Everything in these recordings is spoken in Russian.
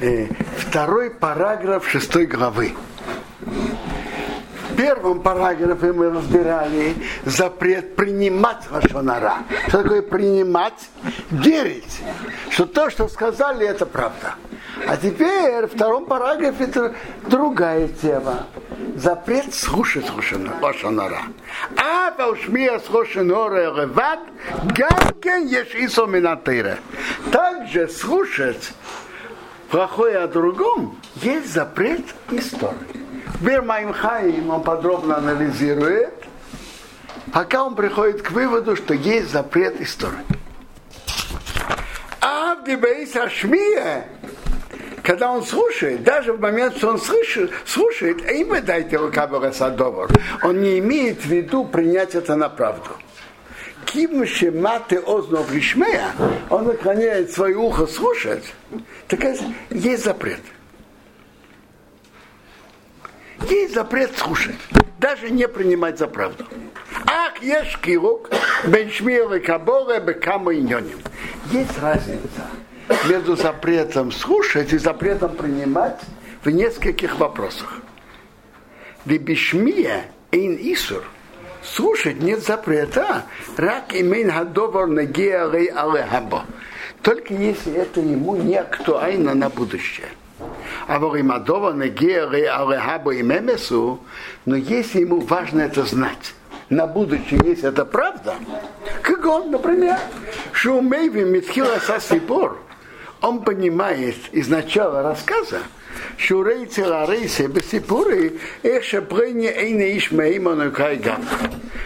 Э, второй параграф шестой главы. В первом параграфе мы разбирали запрет принимать Лашонара. Что такое принимать? Верить, что то, что сказали, это правда. А теперь в втором параграфе это другая тема. Запрет слушать Лошонара. А Паушмия с Лошонора Реват Гамкен Ешисо Минатыра. Также слушать плохое о другом, есть запрет истории. Бирмаим Хаим он подробно анализирует, пока он приходит к выводу, что есть запрет истории. А в Дебейса Шмия, когда он слушает, даже в момент, что он слышит, слушает, и вы дайте договор, он не имеет в виду принять это на правду. Кимше маты ознов лишмея, он наклоняет свое ухо слушать, так есть запрет. Есть запрет слушать, даже не принимать за правду. Ах, ешь килок, беншмир и кабора, бекаму и Есть разница между запретом слушать и запретом принимать в нескольких вопросах. Либишмия ин исур – слушать нет запрета. Рак имейн хадовар нагеалей алехабо. Только если это ему не актуально на будущее. А воримадова нагеалей алехабо и мемесу, но если ему важно это знать, на будущее, если это правда, как он, например, Шумейви Митхила Сасибор, он понимает из начала рассказа, Шурей целарейсе бесипуры, эх шапрейне эйне ишмаиману кайгам.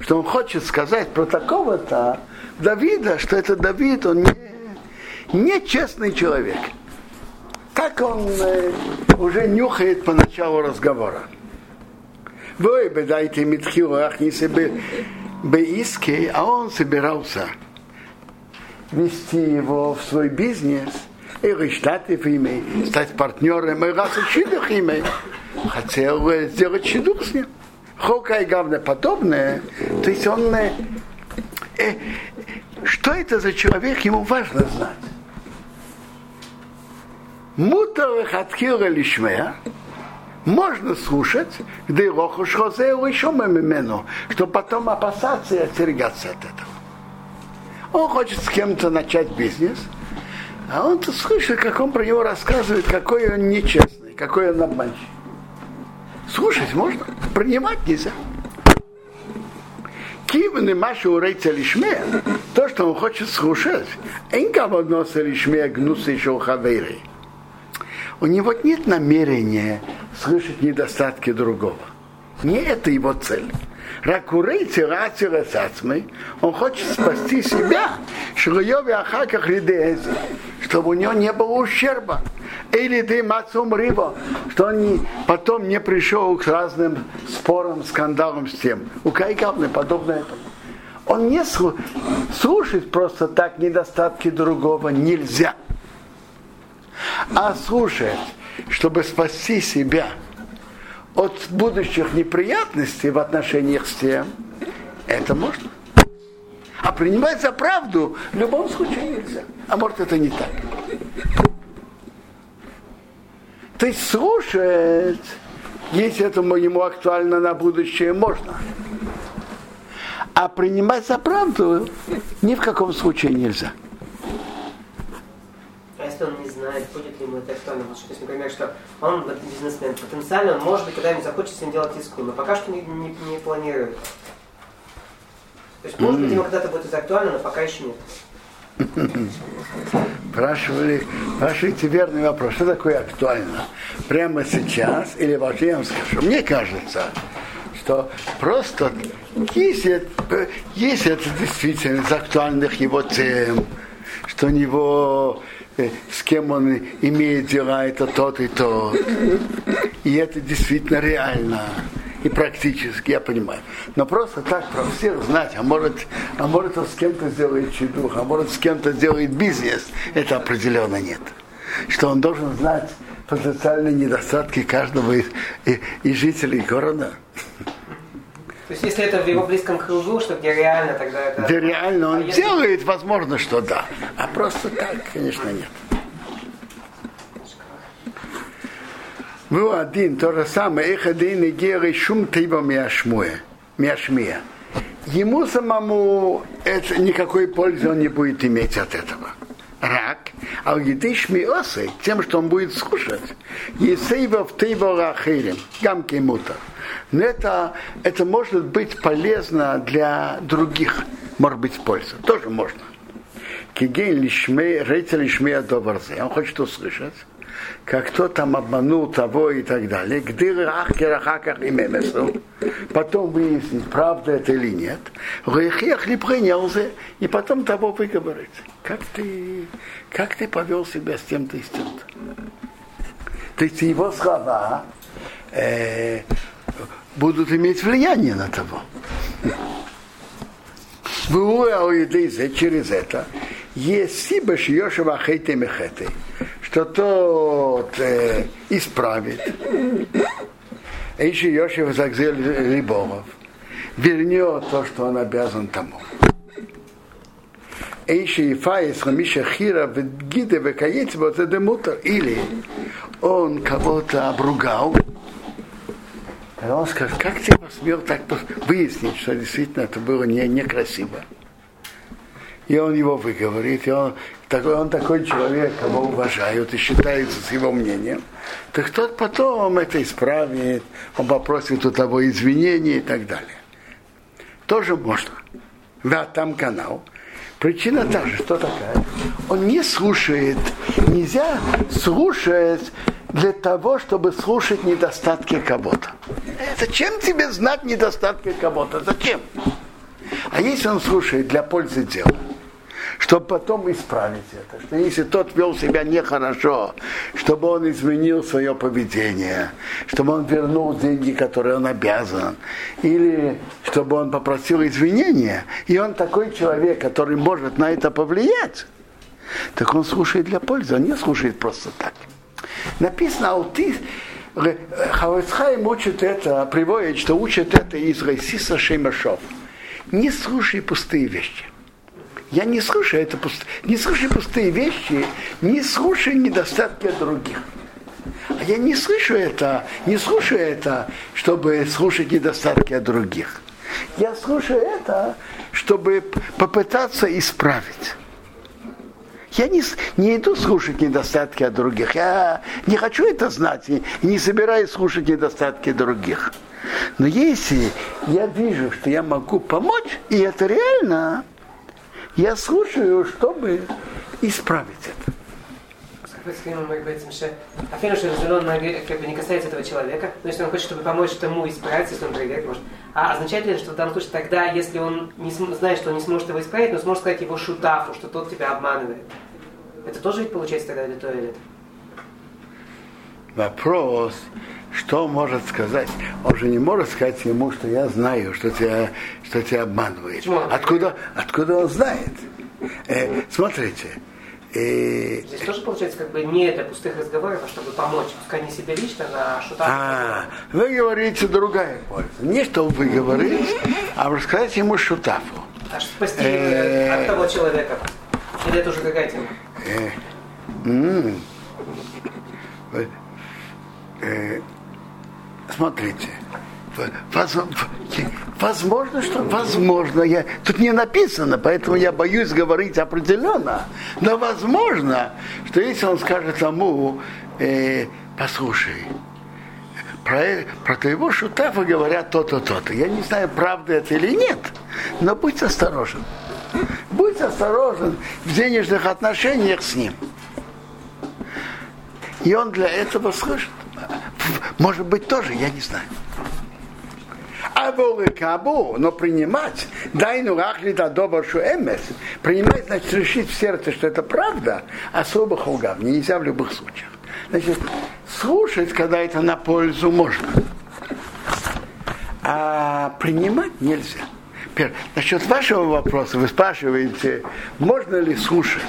Что он хочет сказать про такого-то Давида, что это Давид, он не, не честный человек. Как он э, уже нюхает по началу разговора. Вы бы дайте Митхилу Ахнисе Беиски, а он собирался вести его в свой бизнес – и штатов ими, стать партнером, и раз шидух ими. Хотел сделать шидух с ним. Хока и гавна подобное. То есть он... Э, что это за человек, ему важно знать. Мутар хатхира лишмея, можно слушать, где рохуш хозе еще мемену, что потом опасаться и остерегаться от этого. Он хочет с кем-то начать бизнес – а он тут слышит, как он про него рассказывает, какой он нечестный, какой он обманщик. Слушать можно, принимать нельзя. Кивны Маша урейца лишме, то, что он хочет слушать, энка водноса лишме гнуса еще у хавейры. У него нет намерения слышать недостатки другого. Не это его цель. Ракурейцы рацира сацмы, он хочет спасти себя, шилойови ахаках лидеэзи, чтобы у него не было ущерба. Или ты мацум риба, что он не, потом не пришел к разным спорам, скандалам с тем. У Кайгавны подобно этому. Он не слушает просто так недостатки другого нельзя. А слушать, чтобы спасти себя – от будущих неприятностей в отношениях с тем, это можно. А принимать за правду в любом случае нельзя. А может это не так. Есть слушать, если это ему актуально на будущее, можно. А принимать за правду ни в каком случае нельзя если он не знает, будет ли ему это актуально. То есть, например, что он бизнесмен, потенциально он, может когда-нибудь захочет с ним делать иску, но пока что не, не, не планирует. То есть, может быть, ему когда-то будет актуально, но пока еще нет. Спрашивали, спрашиваете верный вопрос, что такое актуально? Прямо сейчас или вообще я вам скажу? Мне кажется, что просто если, если это действительно из актуальных его тем, что у него Э, с кем он имеет дела, это тот и тот. И это действительно реально и практически, я понимаю. Но просто так про всех знать, а может, а может он с кем-то сделает чудух, а может с кем-то сделает бизнес, это определенно нет. Что он должен знать потенциальные недостатки каждого из, из, из жителей города. То есть если это в его близком кругу, что где реально тогда это... Где реально он а делает, если... возможно, что да. А просто так, конечно, нет. Был один, то же самое, их один и геры шум мяшмуя, мяшмия. Ему самому это, никакой пользы он не будет иметь от этого. Рак, а у еды шмиосы, тем, что он будет слушать, есейва в тейва рахилем, гамки мутар. Но это, это может быть полезно для других, может быть, польза. Тоже можно. Кигей лишмей, лишмея добрзе. Он хочет услышать как кто там обманул того и так далее. Гдыр ахкерахаках и мемесу. Потом выяснить, правда это или нет. Рехех ли принялся, и потом того выговорить. Как ты, как ты повел себя с тем-то и с тем-то. То есть его слова э, будут иметь влияние на того. Через это, если бы Йошева хейте мехете, что тот э, исправит. Еще Йошев Загзел Риборов вернет то, что он обязан тому. Эйши Ифаис Рамиша Хира Гиде Векаец вот это мутер. Или он кого-то обругал, и он скажет, как ты посмел так выяснить, что действительно это было не, некрасиво. И он его выговорит, и он, такой, он такой человек, кого уважают и считается с его мнением, так тот потом это исправит, он попросит у того извинения и так далее. Тоже можно. Да, там канал. Причина та же, что такая? Он не слушает, нельзя слушать для того, чтобы слушать недостатки кого-то. Зачем тебе знать недостатки кого-то? Зачем? А если он слушает для пользы дела, чтобы потом исправить это. Что если тот вел себя нехорошо, чтобы он изменил свое поведение, чтобы он вернул деньги, которые он обязан, или чтобы он попросил извинения, и он такой человек, который может на это повлиять, так он слушает для пользы, он не слушает просто так. Написано аутист, Хавацхайм учит это, приводит, что учит это из Рейсиса Шеймашов. Не слушай пустые вещи. Я не слушаю это пуст... не слушаю пустые вещи, не слушаю недостатки других. А я не слышу это, не слушаю это, чтобы слушать недостатки от других. Я слушаю это, чтобы попытаться исправить. Я не, не иду слушать недостатки от других. Я не хочу это знать и не собираюсь слушать недостатки других. Но если я вижу, что я могу помочь, и это реально, я слушаю, чтобы исправить это. Афину Шерзелон как бы не касается этого человека, но если он хочет, чтобы помочь тому исправить, если он проверяет, может. А означает ли это, что в данном случае тогда, если он не знает, что он не сможет его исправить, но сможет сказать его шутафу, что тот тебя обманывает? Это тоже ведь получается тогда для то или это? Вопрос, что может сказать? Он же не может сказать ему, что я знаю, что тебя, что тебя обманывает. Откуда, откуда он знает? Э, смотрите. Э, Здесь тоже получается как бы не для пустых разговоров, а чтобы помочь, пускай не себе лично, а что там. А, вы говорите другая польза. Не что вы говорите, а рассказать ему шутафу. А спасти э, от того человека. Или это уже какая тема? Смотрите, возможно, что возможно, я, тут не написано, поэтому я боюсь говорить определенно, но возможно, что если он скажет тому, э, послушай, про, про твоего шутафа говорят то-то, то-то. Я не знаю, правда это или нет, но будь осторожен. Будь осторожен в денежных отношениях с ним. И он для этого слышит. Может быть, тоже, я не знаю. А кабу, но принимать, дай ну рахлита добаршу эмес, принимать, значит, решить в сердце, что это правда, особо хугав, нельзя в любых случаях. Значит, слушать, когда это на пользу, можно. А принимать нельзя. Насчет вашего вопроса вы спрашиваете, можно ли слушать,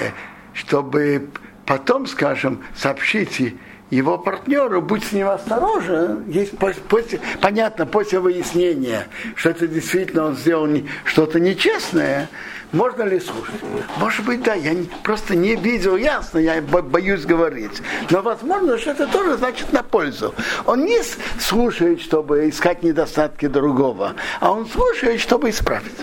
э, чтобы потом, скажем, сообщить его партнеру, будь с ним осторожен, есть после, понятно, после выяснения, что это действительно он сделал что-то нечестное, можно ли слушать? Может быть, да, я не, просто не видел ясно, я боюсь говорить. Но возможно, что это тоже значит на пользу. Он не слушает, чтобы искать недостатки другого, а он слушает, чтобы исправить.